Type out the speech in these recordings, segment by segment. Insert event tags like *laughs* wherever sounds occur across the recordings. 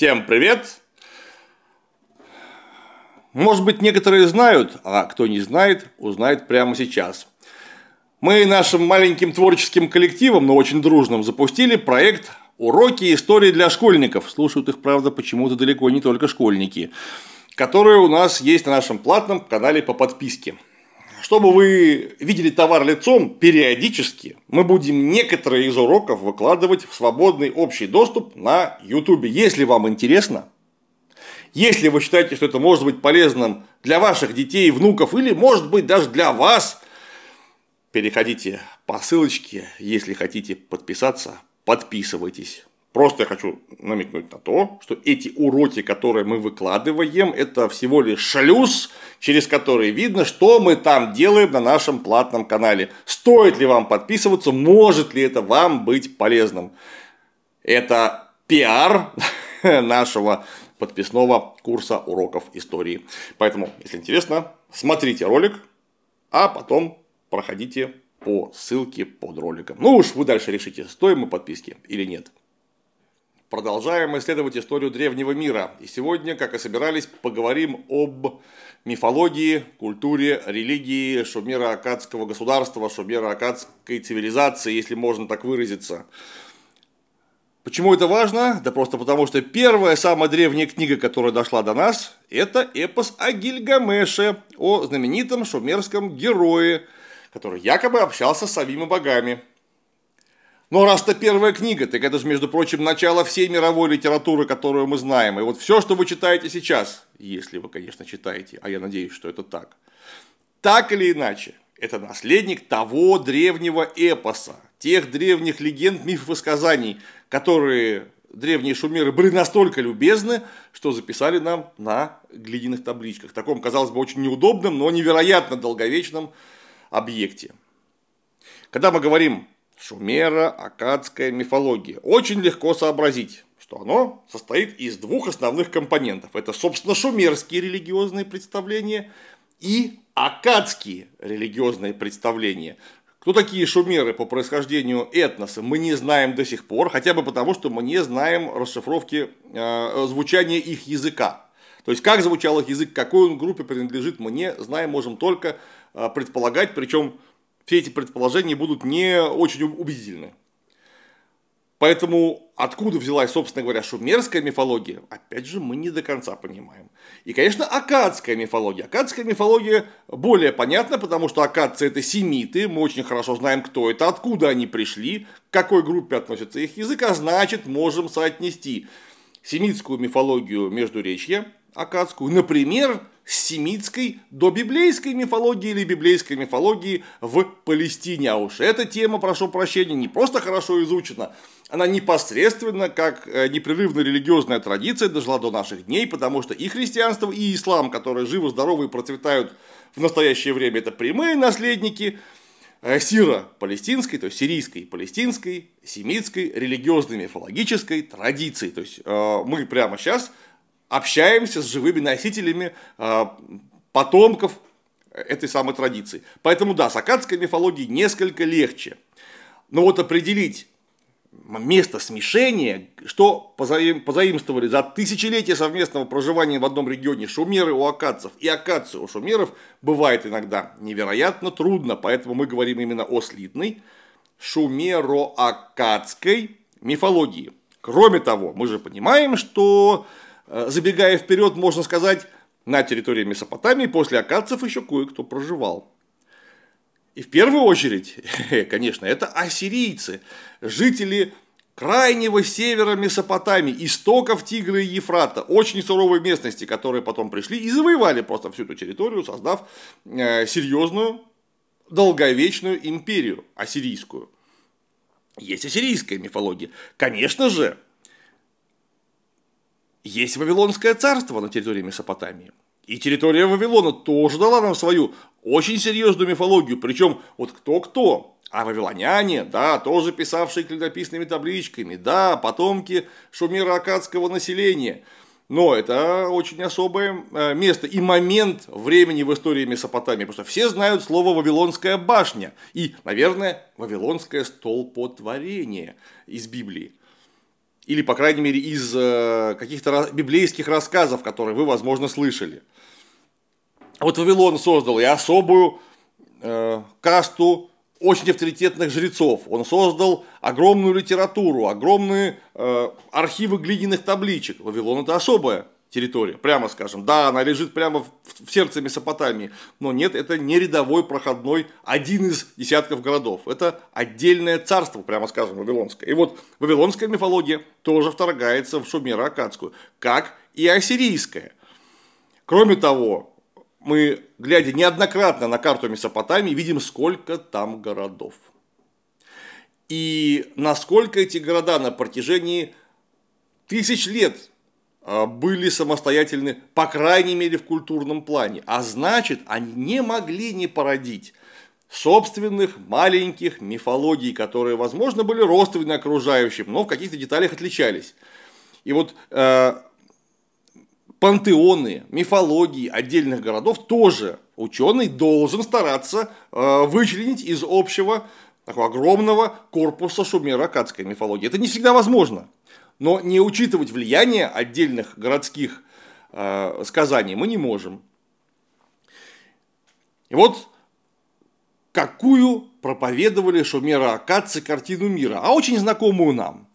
Всем привет! Может быть, некоторые знают, а кто не знает, узнает прямо сейчас. Мы нашим маленьким творческим коллективом, но очень дружным, запустили проект «Уроки истории для школьников». Слушают их, правда, почему-то далеко не только школьники. Которые у нас есть на нашем платном канале по подписке. Чтобы вы видели товар лицом, периодически мы будем некоторые из уроков выкладывать в свободный общий доступ на YouTube. Если вам интересно, если вы считаете, что это может быть полезным для ваших детей, внуков или, может быть, даже для вас, переходите по ссылочке, если хотите подписаться, подписывайтесь. Просто я хочу намекнуть на то, что эти уроки, которые мы выкладываем, это всего лишь шлюз, через который видно, что мы там делаем на нашем платном канале. Стоит ли вам подписываться, может ли это вам быть полезным. Это пиар *laughs* нашего подписного курса уроков истории. Поэтому, если интересно, смотрите ролик, а потом проходите по ссылке под роликом. Ну уж вы дальше решите, стоим мы подписки или нет. Продолжаем исследовать историю древнего мира. И сегодня, как и собирались, поговорим об мифологии, культуре, религии шумеро-акадского государства, шумеро-акадской цивилизации, если можно так выразиться. Почему это важно? Да просто потому, что первая, самая древняя книга, которая дошла до нас, это эпос о Гильгамеше, о знаменитом шумерском герое, который якобы общался с самими богами. Но раз это первая книга, так это же, между прочим, начало всей мировой литературы, которую мы знаем. И вот все, что вы читаете сейчас, если вы, конечно, читаете, а я надеюсь, что это так, так или иначе, это наследник того древнего эпоса, тех древних легенд, мифов и сказаний, которые древние шумеры были настолько любезны, что записали нам на глиняных табличках. Таком, казалось бы, очень неудобном, но невероятно долговечном объекте. Когда мы говорим шумеро-акадская мифология. Очень легко сообразить, что оно состоит из двух основных компонентов. Это, собственно, шумерские религиозные представления и акадские религиозные представления. Кто такие шумеры по происхождению этноса, мы не знаем до сих пор, хотя бы потому, что мы не знаем расшифровки э, звучания их языка. То есть, как звучал их язык, какой он группе принадлежит, мы не знаем, можем только э, предполагать, причем все эти предположения будут не очень убедительны. Поэтому откуда взялась, собственно говоря, шумерская мифология, опять же, мы не до конца понимаем. И, конечно, акадская мифология. Акадская мифология более понятна, потому что акадцы это семиты, мы очень хорошо знаем, кто это, откуда они пришли, к какой группе относится их язык, а значит, можем соотнести семитскую мифологию Междуречья, акадскую, например, с семитской до библейской мифологии или библейской мифологии в Палестине. А уж эта тема, прошу прощения, не просто хорошо изучена, она непосредственно как э, непрерывная религиозная традиция дожила до наших дней, потому что и христианство, и ислам, которые живы, здоровы и процветают в настоящее время, это прямые наследники э, сира палестинской, то есть сирийской, палестинской, семитской, религиозной, мифологической традиции. То есть э, мы прямо сейчас общаемся с живыми носителями а, потомков этой самой традиции. Поэтому да, с акадской мифологией несколько легче. Но вот определить место смешения, что позаимствовали за тысячелетия совместного проживания в одном регионе шумеры у акадцев и акадцы у шумеров, бывает иногда невероятно трудно, поэтому мы говорим именно о слитной шумеро-акадской мифологии. Кроме того, мы же понимаем, что забегая вперед, можно сказать, на территории Месопотамии после акадцев еще кое-кто проживал. И в первую очередь, *laughs* конечно, это ассирийцы, жители крайнего севера Месопотамии, истоков Тигра и Ефрата, очень суровой местности, которые потом пришли и завоевали просто всю эту территорию, создав э, серьезную, долговечную империю ассирийскую. Есть ассирийская мифология. Конечно же, есть Вавилонское царство на территории Месопотамии. И территория Вавилона тоже дала нам свою очень серьезную мифологию. Причем вот кто-кто, а вавилоняне, да, тоже писавшие клинописными табличками, да, потомки шумеро-акадского населения. Но это очень особое э, место и момент времени в истории Месопотамии, потому что все знают слово «Вавилонская башня» и, наверное, «Вавилонское столпотворение» из Библии. Или, по крайней мере, из э, каких-то библейских рассказов, которые вы, возможно, слышали. Вот Вавилон создал и особую э, касту очень авторитетных жрецов. Он создал огромную литературу, огромные э, архивы глиняных табличек. Вавилон это особая территория, прямо скажем. Да, она лежит прямо в, сердце Месопотамии, но нет, это не рядовой проходной один из десятков городов. Это отдельное царство, прямо скажем, вавилонское. И вот вавилонская мифология тоже вторгается в шумеро-акадскую, как и ассирийская. Кроме того, мы, глядя неоднократно на карту Месопотамии, видим, сколько там городов. И насколько эти города на протяжении тысяч лет были самостоятельны, по крайней мере, в культурном плане. А значит, они не могли не породить собственных маленьких мифологий, которые, возможно, были родственны окружающим, но в каких-то деталях отличались. И вот э, пантеоны, мифологии отдельных городов тоже ученый должен стараться э, вычленить из общего такого огромного корпуса шумеро-акадской мифологии. Это не всегда возможно. Но не учитывать влияние отдельных городских э, сказаний мы не можем. И вот какую проповедовали шумеро-акадцы картину мира, а очень знакомую нам.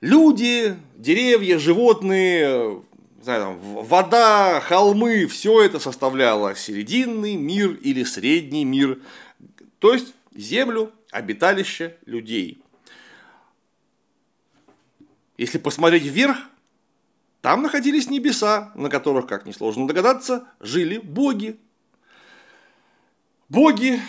Люди, деревья, животные, знаю, там, вода, холмы, все это составляло серединный мир или средний мир, то есть землю, обиталище людей. Если посмотреть вверх, там находились небеса, на которых, как несложно догадаться, жили боги. Боги,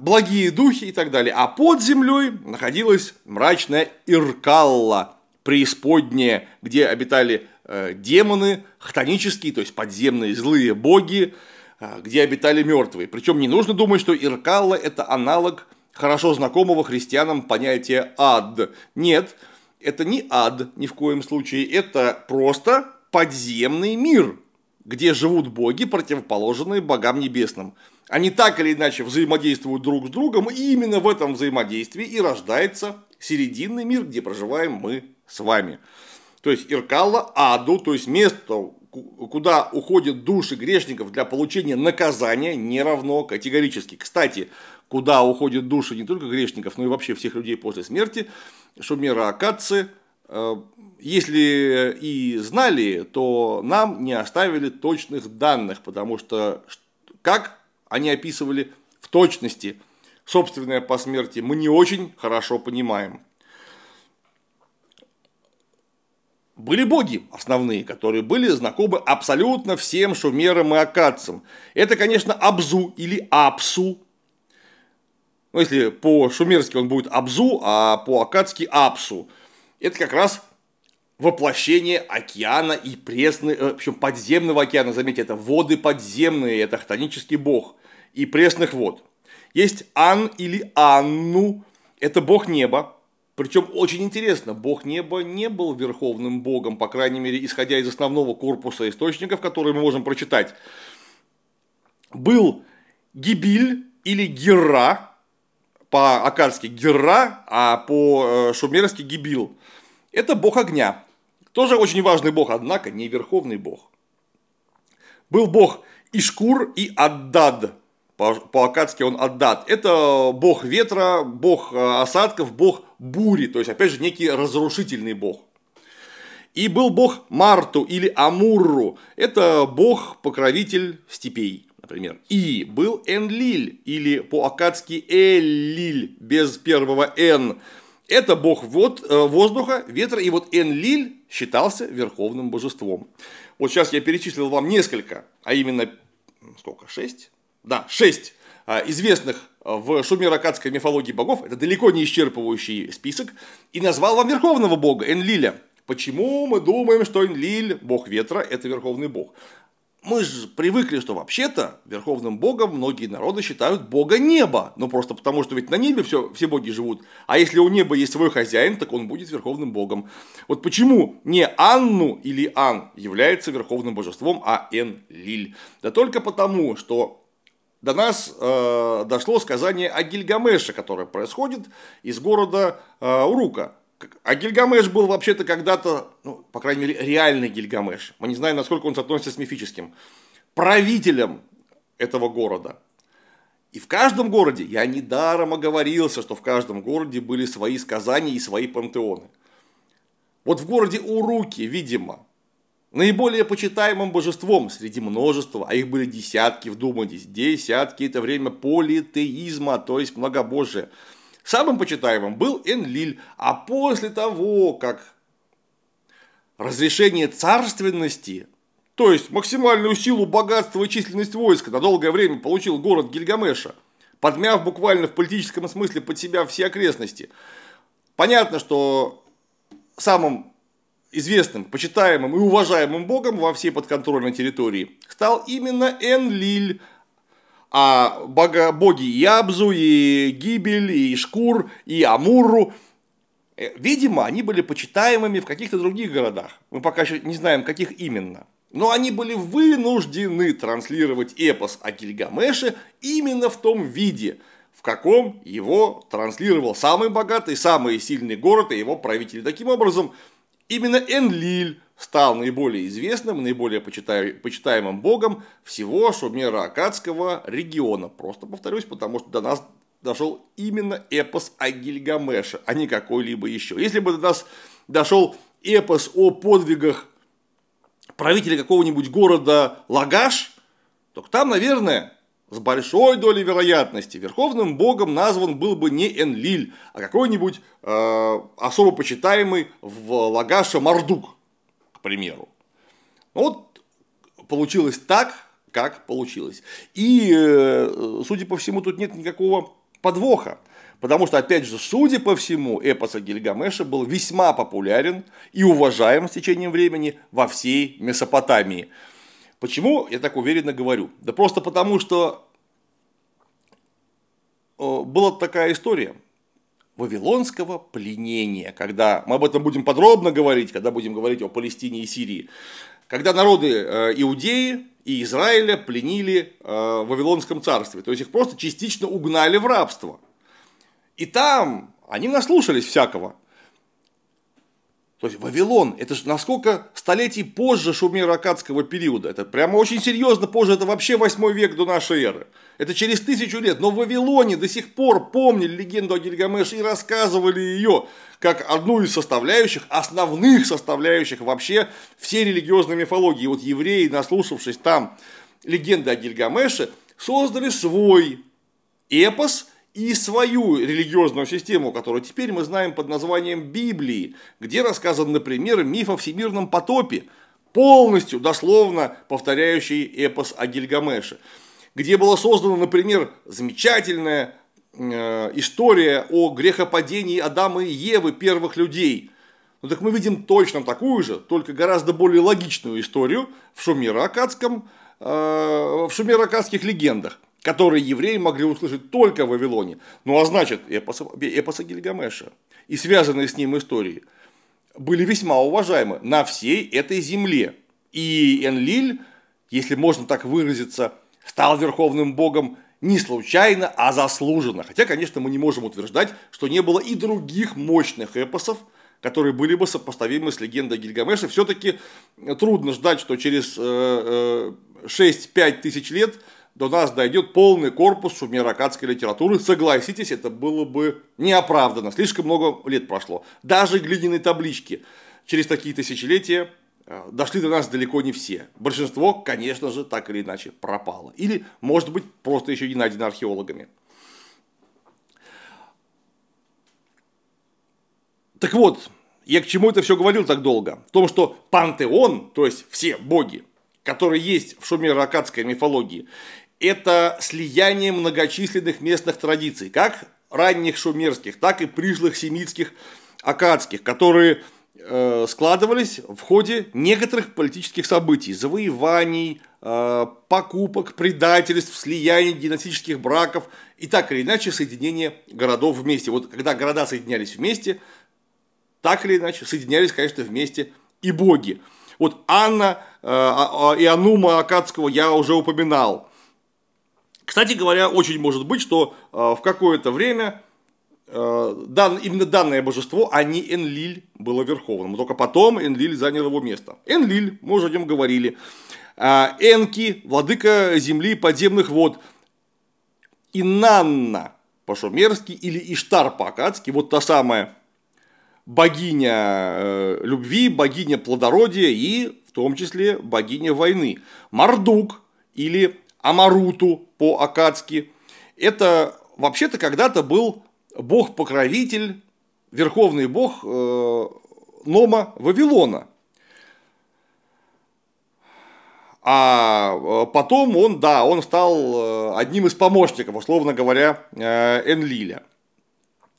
благие духи и так далее. А под землей находилась мрачная Иркалла, преисподняя, где обитали э, демоны, хтонические, то есть подземные злые боги, э, где обитали мертвые. Причем не нужно думать, что Иркалла это аналог хорошо знакомого христианам понятия ад. Нет, это не ад ни в коем случае, это просто подземный мир, где живут боги, противоположные богам небесным. Они так или иначе взаимодействуют друг с другом, и именно в этом взаимодействии и рождается серединный мир, где проживаем мы с вами. То есть Иркалла аду, то есть место, куда уходят души грешников для получения наказания, не равно категорически. Кстати, куда уходят души не только грешников, но и вообще всех людей после смерти, Шумера Акадцы, э, если и знали, то нам не оставили точных данных, потому что как они описывали в точности собственное посмертие, мы не очень хорошо понимаем. Были боги основные, которые были знакомы абсолютно всем шумерам и акадцам. Это, конечно, Абзу или Апсу, ну, если по-шумерски он будет Абзу, а по-акадски Апсу. Это как раз воплощение океана и пресны, э, причем подземного океана, заметьте, это воды подземные, это хтонический бог, и пресных вод. Есть Ан или Анну, это бог неба, причем очень интересно, бог неба не был верховным богом, по крайней мере, исходя из основного корпуса источников, которые мы можем прочитать. Был Гибиль или Гера, по-акадски Герра, а по-шумерски Гибил. Это бог огня. Тоже очень важный бог, однако не верховный бог. Был бог Ишкур и Аддад. По-акадски он Аддад. Это бог ветра, бог э, осадков, бог бури. То есть, опять же, некий разрушительный бог. И был бог Марту или Амурру. Это бог-покровитель степей например. И был Энлиль, или по-акадски Эллиль, без первого Н. Это бог вод, э, воздуха, ветра, и вот Энлиль считался верховным божеством. Вот сейчас я перечислил вам несколько, а именно, сколько, шесть? Да, шесть а, известных э, в шумеро-акадской мифологии богов, это далеко не исчерпывающий список, и назвал вам верховного бога Энлиля. Почему мы думаем, что Энлиль, бог ветра, это верховный бог? Мы же привыкли, что вообще-то верховным богом многие народы считают бога неба. Ну просто потому, что ведь на небе все, все боги живут. А если у неба есть свой хозяин, так он будет верховным богом. Вот почему не Анну или Ан является верховным божеством, а Эн-Лиль? Да только потому, что до нас э, дошло сказание о Гильгамеше, которое происходит из города э, Урука. А Гильгамеш был вообще-то когда-то, ну, по крайней мере, реальный Гильгамеш. Мы не знаем, насколько он соотносится с мифическим. Правителем этого города. И в каждом городе, я недаром оговорился, что в каждом городе были свои сказания и свои пантеоны. Вот в городе Уруки, видимо, наиболее почитаемым божеством среди множества, а их были десятки, вдумайтесь, десятки, это время политеизма, то есть многобожия. Самым почитаемым был Энлиль, а после того, как разрешение царственности то есть максимальную силу, богатство и численность войска на долгое время получил город Гильгамеша, подмяв буквально в политическом смысле под себя все окрестности. Понятно, что самым известным, почитаемым и уважаемым богом во всей подконтрольной территории стал именно Энлиль, а бога, боги и Абзу, и Гибель, и Шкур, и Амуру, э, видимо, они были почитаемыми в каких-то других городах. Мы пока еще не знаем, каких именно. Но они были вынуждены транслировать эпос о Гильгамеше именно в том виде, в каком его транслировал самый богатый, самый сильный город и его правитель. Таким образом, именно Энлиль стал наиболее известным, наиболее почитаемым богом всего Шумера Акадского региона. Просто повторюсь, потому что до нас дошел именно эпос о Гильгамеше, а не какой-либо еще. Если бы до нас дошел эпос о подвигах правителя какого-нибудь города Лагаш, то там, наверное, с большой долей вероятности верховным богом назван был бы не Энлиль, а какой-нибудь э, особо почитаемый в Лагаше Мардук, примеру. Ну вот получилось так, как получилось. И, э, судя по всему, тут нет никакого подвоха. Потому что, опять же, судя по всему, эпос о Гильгамеше был весьма популярен и уважаем с течением времени во всей Месопотамии. Почему я так уверенно говорю? Да просто потому, что э, была такая история вавилонского пленения, когда мы об этом будем подробно говорить, когда будем говорить о Палестине и Сирии, когда народы э, Иудеи и Израиля пленили э, в Вавилонском царстве, то есть их просто частично угнали в рабство – и там они наслушались всякого. То есть Вавилон, это же насколько столетий позже шумеро-акадского периода. Это прямо очень серьезно позже, это вообще 8 век до нашей эры. Это через тысячу лет. Но в Вавилоне до сих пор помнили легенду о Гильгамеше и рассказывали ее как одну из составляющих, основных составляющих вообще всей религиозной мифологии. И вот евреи, наслушавшись там легенды о Гильгамеше, создали свой эпос – и свою религиозную систему, которую теперь мы знаем под названием Библии, где рассказан, например, миф о всемирном потопе, полностью, дословно повторяющий эпос о Гильгамеше, где была создана, например, замечательная э, история о грехопадении Адама и Евы, первых людей. Ну так мы видим точно такую же, только гораздо более логичную историю в шумеро-акадском, э, в шумеро-акадских легендах которые евреи могли услышать только в Вавилоне. Ну а значит, эпоса, эпоса Гильгамеша и связанные с ним истории были весьма уважаемы на всей этой земле. И Энлиль, если можно так выразиться, стал верховным богом не случайно, а заслуженно. Хотя, конечно, мы не можем утверждать, что не было и других мощных эпосов, которые были бы сопоставимы с легендой Гильгамеша. Все-таки трудно ждать, что через 6-5 э, э, тысяч лет до нас дойдет полный корпус шумеракадской литературы. Согласитесь, это было бы неоправданно. Слишком много лет прошло. Даже глиняные таблички через такие тысячелетия э, дошли до нас далеко не все. Большинство, конечно же, так или иначе пропало. Или, может быть, просто еще не найдено археологами. Так вот, я к чему это все говорил так долго? В том, что пантеон, то есть все боги, которые есть в шумеро-акадской мифологии, это слияние многочисленных местных традиций, как ранних шумерских, так и пришлых семитских, акадских, которые э, складывались в ходе некоторых политических событий, завоеваний, э, покупок, предательств, слияний, династических браков и так или иначе соединения городов вместе. Вот когда города соединялись вместе, так или иначе соединялись, конечно, вместе и боги. Вот Анна э, а, а, и Анума Акадского я уже упоминал. Кстати говоря, очень может быть, что э, в какое-то время э, дан, именно данное божество, а не Энлиль было верховным. Только потом Энлиль занял его место. Энлиль, мы уже о нем говорили. А, Энки, владыка земли подземных вод. Инанна по-шумерски или Иштар по-акадски, вот та самая богиня э, любви, богиня плодородия и в том числе богиня войны. Мардук или Амаруту по-акадски. Это вообще-то когда-то был бог-покровитель, верховный бог э, Нома Вавилона. А э, потом он, да, он стал э, одним из помощников, условно говоря, Энлиля.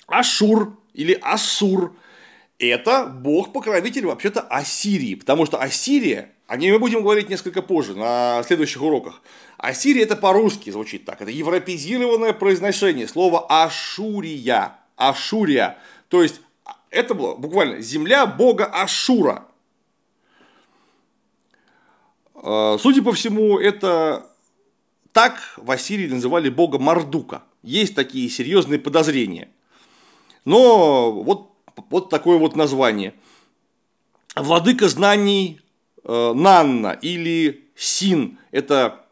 Ашур или Ассур – это бог-покровитель вообще-то Ассирии, потому что Ассирия о ней мы будем говорить несколько позже, на следующих уроках. Ассирия это по-русски звучит так. Это европезированное произношение слова Ашурия. Ашурия. То есть это было буквально земля бога Ашура. Э, судя по всему, это так в Ассирии называли бога Мардука. Есть такие серьезные подозрения. Но вот, вот такое вот название. Владыка знаний Э, Нанна или Син – это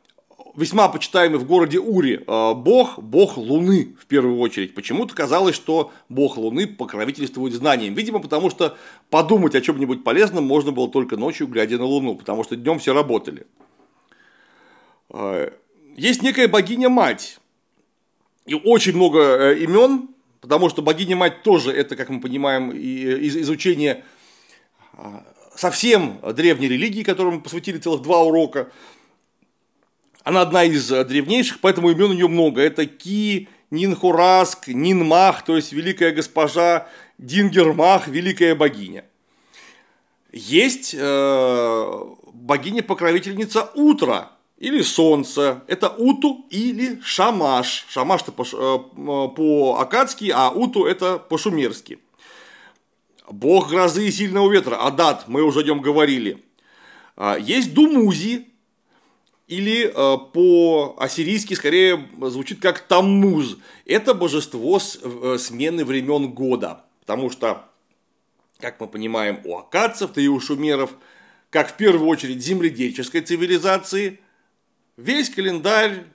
весьма почитаемый в городе Ури э, бог, бог Луны в первую очередь. Почему-то казалось, что бог Луны покровительствует знанием. Видимо, потому что подумать о чем-нибудь полезном можно было только ночью, глядя на Луну, потому что днем все работали. Э, есть некая богиня-мать. И очень много имен, потому что богиня-мать тоже это, как мы понимаем, из изучения совсем древней религии, которой мы посвятили целых два урока. Она одна из древнейших, поэтому имен у нее много. Это Ки, Нинхураск, Нинмах, то есть великая госпожа, Дингермах, великая богиня. Есть э, богиня-покровительница утра или солнца. Это Уту или Шамаш. Шамаш-то по, э, по-акадски, а Уту это по-шумерски. Бог грозы и сильного ветра, Адат, мы уже о нем говорили. А, есть Думузи, или а, по-ассирийски скорее звучит как Таммуз. Это божество э, смены времен года, потому что, как мы понимаем, у акадцев, да и у шумеров, как в первую очередь земледельческой цивилизации, весь календарь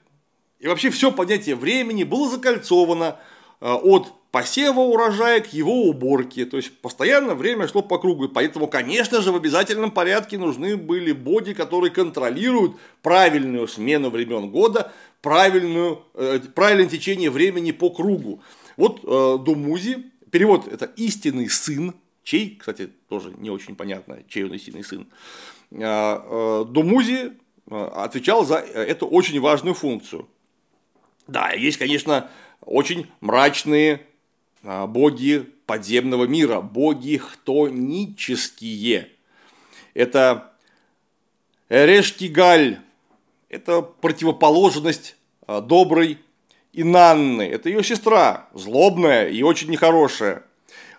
и вообще все понятие времени было закольцовано а, от посева урожая к его уборке. То есть постоянно время шло по кругу. И поэтому, конечно же, в обязательном порядке нужны были боди, которые контролируют правильную смену времен года, правильную, э, правильное течение времени по кругу. Вот э, Думузи, перевод это истинный сын, чей, кстати, тоже не очень понятно, чей он истинный сын. Э, э, Думузи э, отвечал за эту очень важную функцию. Да, есть, конечно, очень мрачные а, боги подземного мира, боги хтонические. Это Эрештигаль, это противоположность а, доброй Инанны, это ее сестра, злобная и очень нехорошая.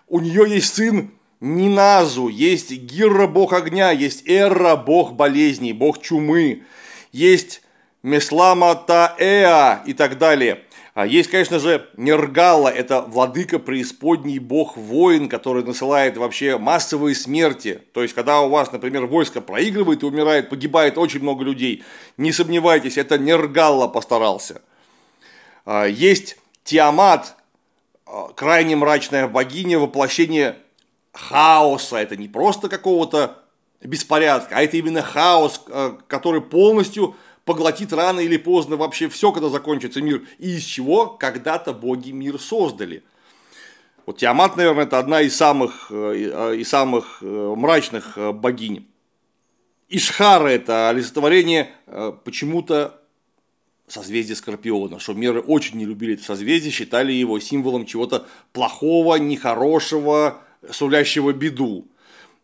У нее есть сын Ниназу, есть Гирра бог огня, есть Эрра бог болезней, бог чумы, есть Меслама Таэа и так далее. А есть, конечно же, Нергала, это владыка преисподней бог-воин, который насылает вообще массовые смерти. То есть, когда у вас, например, войско проигрывает и умирает, погибает очень много людей, не сомневайтесь, это Нергалла постарался. А, есть Тиамат, а, крайне мрачная богиня, воплощение хаоса. Это не просто какого-то беспорядка, а это именно хаос, который полностью поглотит рано или поздно вообще все, когда закончится мир, и из чего когда-то боги мир создали. Вот Тиамат, наверное, это одна из самых, э, из самых э, мрачных э, богинь. Ишхара – это олицетворение почему-то созвездия Скорпиона. Шумеры очень не любили это созвездие, считали его символом чего-то плохого, нехорошего, сулящего беду.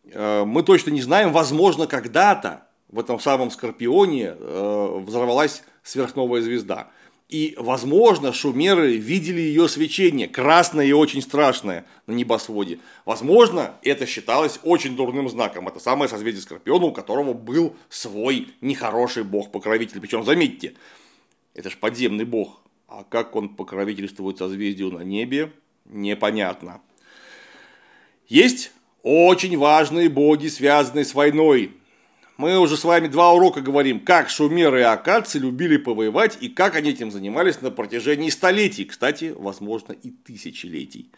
Мы точно не знаем, возможно, когда-то в этом самом Скорпионе э, взорвалась сверхновая звезда. И, возможно, шумеры видели ее свечение, красное и очень страшное на небосводе. Возможно, это считалось очень дурным знаком. Это самое созвездие Скорпиона, у которого был свой нехороший бог-покровитель. Причем, заметьте, это же подземный бог. А как он покровительствует созвездию на небе? Непонятно. Есть очень важные боги, связанные с войной. Мы уже с вами два урока говорим, как шумеры и акадцы любили повоевать и как они этим занимались на протяжении столетий, кстати, возможно и тысячелетий.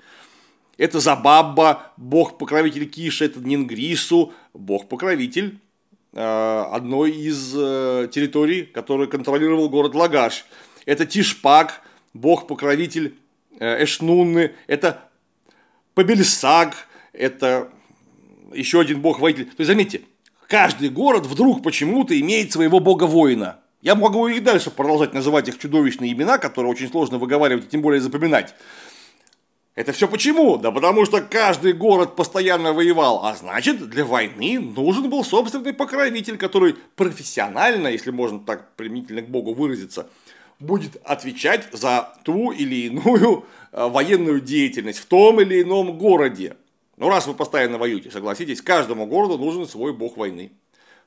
Это Забабба, бог-покровитель Киша, это Нингрису, бог-покровитель э, одной из э, территорий, которую контролировал город Лагаш. Это Тишпак, бог-покровитель э, Эшнунны, это Пабельсаг, это еще один бог-воитель. То есть, заметьте, каждый город вдруг почему-то имеет своего бога-воина. Я могу и дальше продолжать называть их чудовищные имена, которые очень сложно выговаривать и тем более запоминать. Это все почему? Да потому что каждый город постоянно воевал, а значит для войны нужен был собственный покровитель, который профессионально, если можно так применительно к Богу выразиться, будет отвечать за ту или иную э, военную деятельность в том или ином городе. Ну, раз вы постоянно воюете, согласитесь, каждому городу нужен свой бог войны.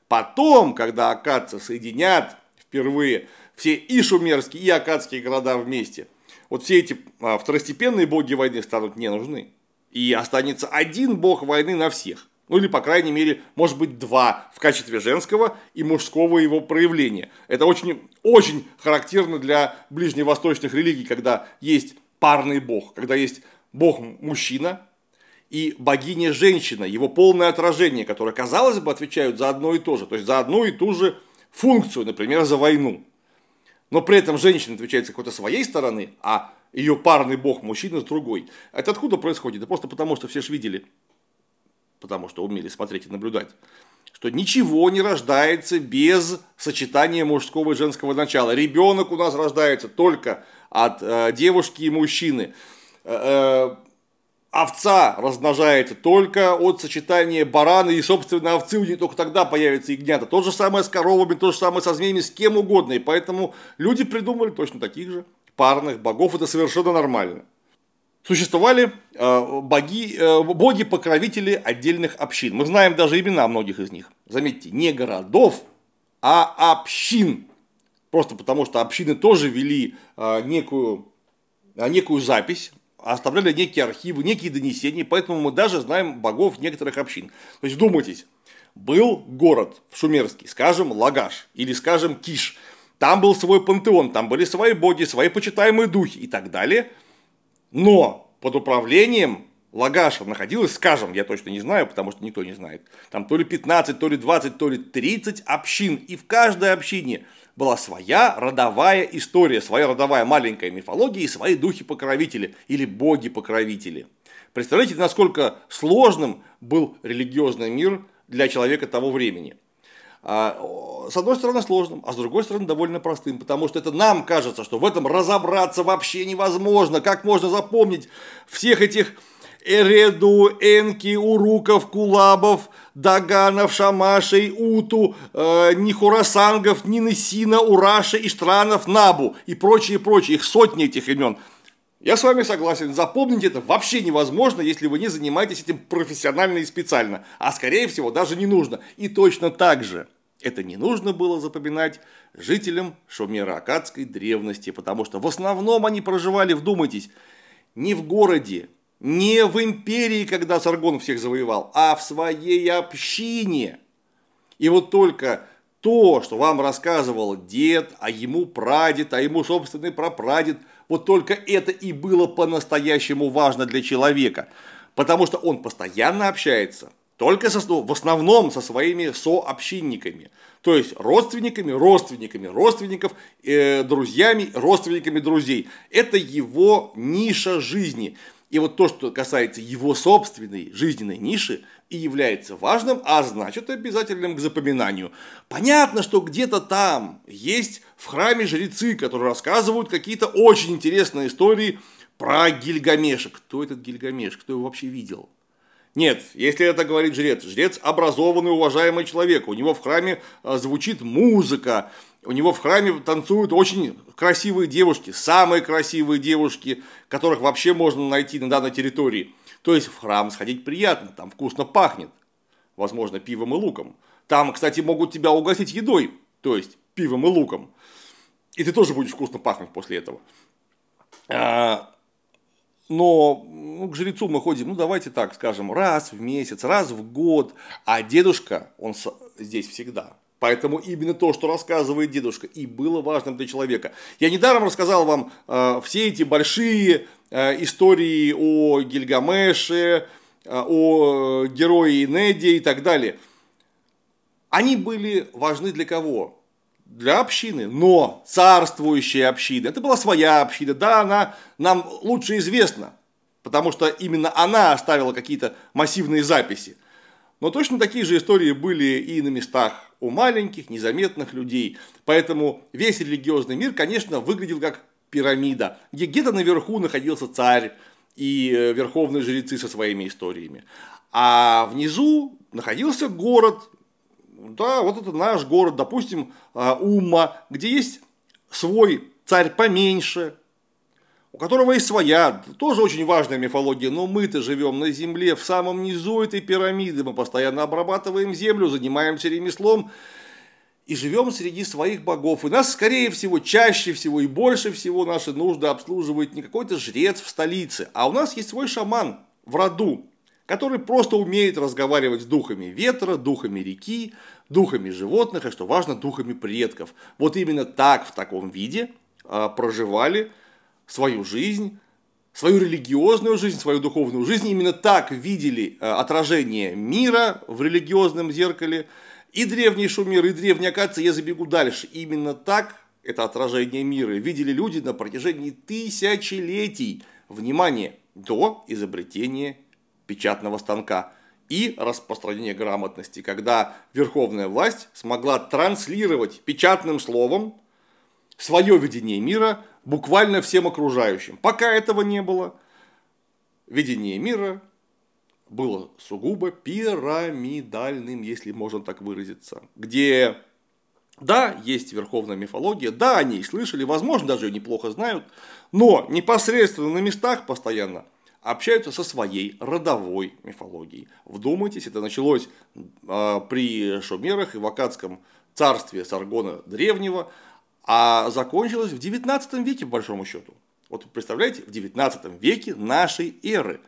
Потом, когда акадцы соединят впервые все и шумерские, и акадские города вместе, вот все эти а, второстепенные боги войны станут не нужны. И останется один бог войны на всех. Ну или, по крайней мере, может быть, два в качестве женского и мужского его проявления. Это очень, очень характерно для ближневосточных религий, когда есть парный бог, когда есть бог-мужчина, и богиня-женщина, его полное отражение, которое, казалось бы, отвечают за одно и то же, то есть за одну и ту же функцию, например, за войну. Но при этом женщина отвечает с какой-то своей стороны, а ее парный бог мужчина с другой. Это откуда происходит? Да просто потому, что все же видели, потому что умели смотреть и наблюдать, что ничего не рождается без сочетания мужского и женского начала. Ребенок у нас рождается только от э, девушки и мужчины. Э, э овца размножается только от сочетания барана и, собственно, овцы у нее только тогда появятся ягнята. То же самое с коровами, то же самое со змеями, с кем угодно. И поэтому люди придумали точно таких же парных богов. Это совершенно нормально. Существовали э, боги, э, боги-покровители отдельных общин. Мы знаем даже имена многих из них. Заметьте, не городов, а общин. Просто потому, что общины тоже вели э, некую, некую запись оставляли некие архивы, некие донесения, поэтому мы даже знаем богов некоторых общин. То есть вдумайтесь, был город в Шумерский, скажем, Лагаш или, скажем, Киш. Там был свой пантеон, там были свои боги, свои почитаемые духи и так далее. Но под управлением Лагаша находилось, скажем, я точно не знаю, потому что никто не знает, там то ли 15, то ли 20, то ли 30 общин. И в каждой общине была своя родовая история, своя родовая маленькая мифология и свои духи-покровители или боги-покровители. Представляете, насколько сложным был религиозный мир для человека того времени. А, с одной стороны сложным, а с другой стороны довольно простым, потому что это нам кажется, что в этом разобраться вообще невозможно. Как можно запомнить всех этих Эреду, Энки, Уруков, Кулабов, Даганов, Шамашей, Уту, э, Нихурасангов, Нинысина, Ураша, Иштранов, Набу и прочие, прочие. Их сотни этих имен. Я с вами согласен, запомнить это вообще невозможно, если вы не занимаетесь этим профессионально и специально. А скорее всего даже не нужно. И точно так же это не нужно было запоминать жителям Шумеро-Акадской древности, потому что в основном они проживали, вдумайтесь, не в городе, не в империи, когда Саргон всех завоевал, а в своей общине. И вот только то, что вам рассказывал дед, а ему прадед, а ему собственный прапрадед, вот только это и было по-настоящему важно для человека. Потому что он постоянно общается, только со, в основном со своими сообщинниками. То есть родственниками, родственниками родственников, э, друзьями, родственниками друзей. Это его ниша жизни. И вот то, что касается его собственной жизненной ниши, и является важным, а значит обязательным к запоминанию. Понятно, что где-то там есть в храме жрецы, которые рассказывают какие-то очень интересные истории про Гильгамеша. Кто этот Гильгамеш? Кто его вообще видел? Нет, если это говорит жрец, жрец образованный, уважаемый человек, у него в храме а, звучит музыка, у него в храме танцуют очень красивые девушки, самые красивые девушки, которых вообще можно найти на данной территории. То есть в храм сходить приятно, там вкусно пахнет, возможно, пивом и луком. Там, кстати, могут тебя угостить едой, то есть пивом и луком. И ты тоже будешь вкусно пахнуть после этого. А, но ну, к жрецу мы ходим, ну давайте так скажем, раз в месяц, раз в год, а дедушка, он здесь всегда. Поэтому именно то, что рассказывает дедушка, и было важным для человека. Я недаром рассказал вам э, все эти большие э, истории о Гильгамеше, э, о герое Инеде и так далее. Они были важны для кого? Для общины, но царствующая община, это была своя община, да, она нам лучше известна, потому что именно она оставила какие-то массивные записи. Но точно такие же истории были и на местах у маленьких, незаметных людей. Поэтому весь религиозный мир, конечно, выглядел как пирамида, где где-то наверху находился царь и э, верховные жрецы со своими историями. А внизу находился город, да, вот это наш город, допустим, а, Ума, где есть свой царь поменьше, у которого есть своя, тоже очень важная мифология, но мы-то живем на земле, в самом низу этой пирамиды, мы постоянно обрабатываем землю, занимаемся ремеслом и живем среди своих богов. И нас, скорее всего, чаще всего и больше всего наши нужды обслуживает не какой-то жрец в столице, а у нас есть свой шаман в роду, который просто умеет разговаривать с духами ветра, духами реки, духами животных, и, что важно, духами предков. Вот именно так, в таком виде а, проживали свою жизнь, свою религиозную жизнь, свою духовную жизнь. Именно так видели э, отражение мира в религиозном зеркале. И древний Шумер, и древний Акация, я забегу дальше. Именно так это отражение мира видели люди на протяжении тысячелетий. Внимание, до изобретения печатного станка и распространения грамотности, когда верховная власть смогла транслировать печатным словом свое видение мира буквально всем окружающим. Пока этого не было, видение мира было сугубо пирамидальным, если можно так выразиться, где, да, есть верховная мифология, да, они и слышали, возможно, даже ее неплохо знают, но непосредственно на местах постоянно общаются со своей родовой мифологией. Вдумайтесь, это началось э, при шумерах и в Акадском царстве Саргона Древнего, а закончилось в 19 веке, по большому счету. Вот представляете, в 19 веке нашей эры.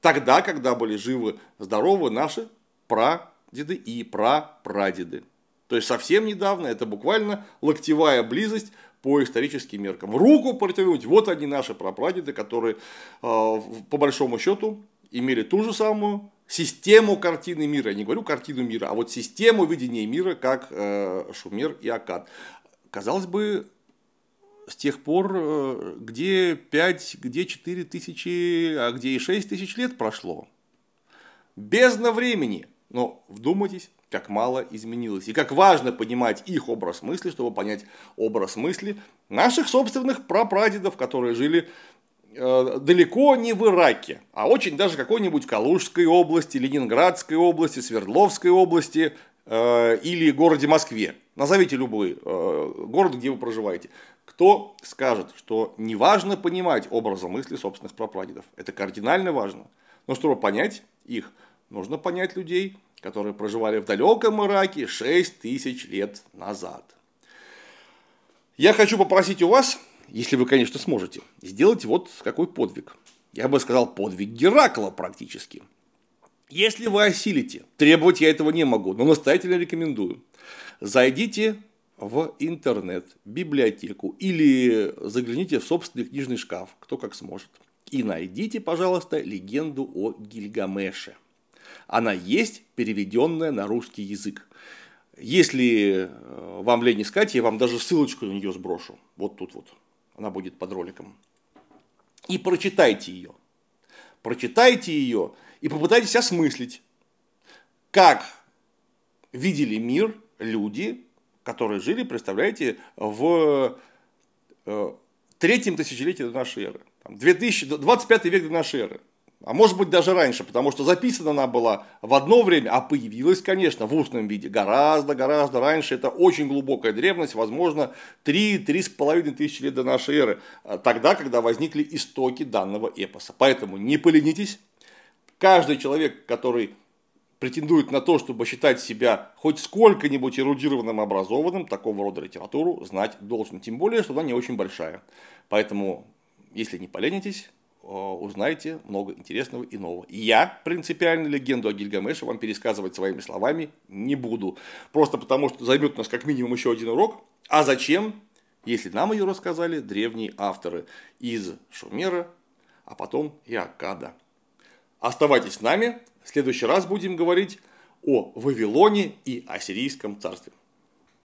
Тогда, когда были живы, здоровы наши прадеды и прапрадеды. То есть совсем недавно, это буквально локтевая близость по историческим меркам. Руку протянуть, вот они наши прапрадеды, которые по большому счету имели ту же самую систему картины мира. Я не говорю картину мира, а вот систему видения мира, как э, Шумер и Акад казалось бы, с тех пор, э, где 5, где 4 тысячи, а где и 6 тысяч лет прошло. Бездна времени. Но вдумайтесь, как мало изменилось. И как важно понимать их образ мысли, чтобы понять образ мысли наших собственных прапрадедов, которые жили э, далеко не в Ираке, а очень даже какой-нибудь Калужской области, Ленинградской области, Свердловской области или городе Москве. Назовите любой э, город, где вы проживаете. Кто скажет, что не важно понимать образы мысли собственных прапрадедов? Это кардинально важно. Но чтобы понять их, нужно понять людей, которые проживали в далеком Ираке 6 тысяч лет назад. Я хочу попросить у вас, если вы, конечно, сможете, сделать вот какой подвиг. Я бы сказал, подвиг Геракла практически. Если вы осилите, требовать я этого не могу, но настоятельно рекомендую. Зайдите в интернет, библиотеку или загляните в собственный книжный шкаф, кто как сможет. И найдите, пожалуйста, легенду о Гильгамеше. Она есть переведенная на русский язык. Если э, вам лень искать, я вам даже ссылочку на нее сброшу. Вот тут вот. Она будет под роликом. И прочитайте ее. Прочитайте ее и попытайтесь осмыслить, как видели мир люди, которые жили, представляете, в э, третьем тысячелетии до нашей эры. 2000, 25 век до нашей эры. А может быть даже раньше, потому что записана она была в одно время, а появилась, конечно, в устном виде гораздо-гораздо раньше. Это очень глубокая древность, возможно, 3-3,5 тысячи лет до нашей эры. Тогда, когда возникли истоки данного эпоса. Поэтому не поленитесь. Каждый человек, который претендует на то, чтобы считать себя хоть сколько-нибудь эрудированным, образованным, такого рода литературу знать должен. Тем более, что она не очень большая. Поэтому, если не поленитесь, узнаете много интересного и нового. Я принципиально легенду о Гильгамеше вам пересказывать своими словами не буду. Просто потому, что займет у нас как минимум еще один урок. А зачем? Если нам ее рассказали древние авторы из Шумера, а потом и Акада. Оставайтесь с нами. В следующий раз будем говорить о Вавилоне и Ассирийском царстве.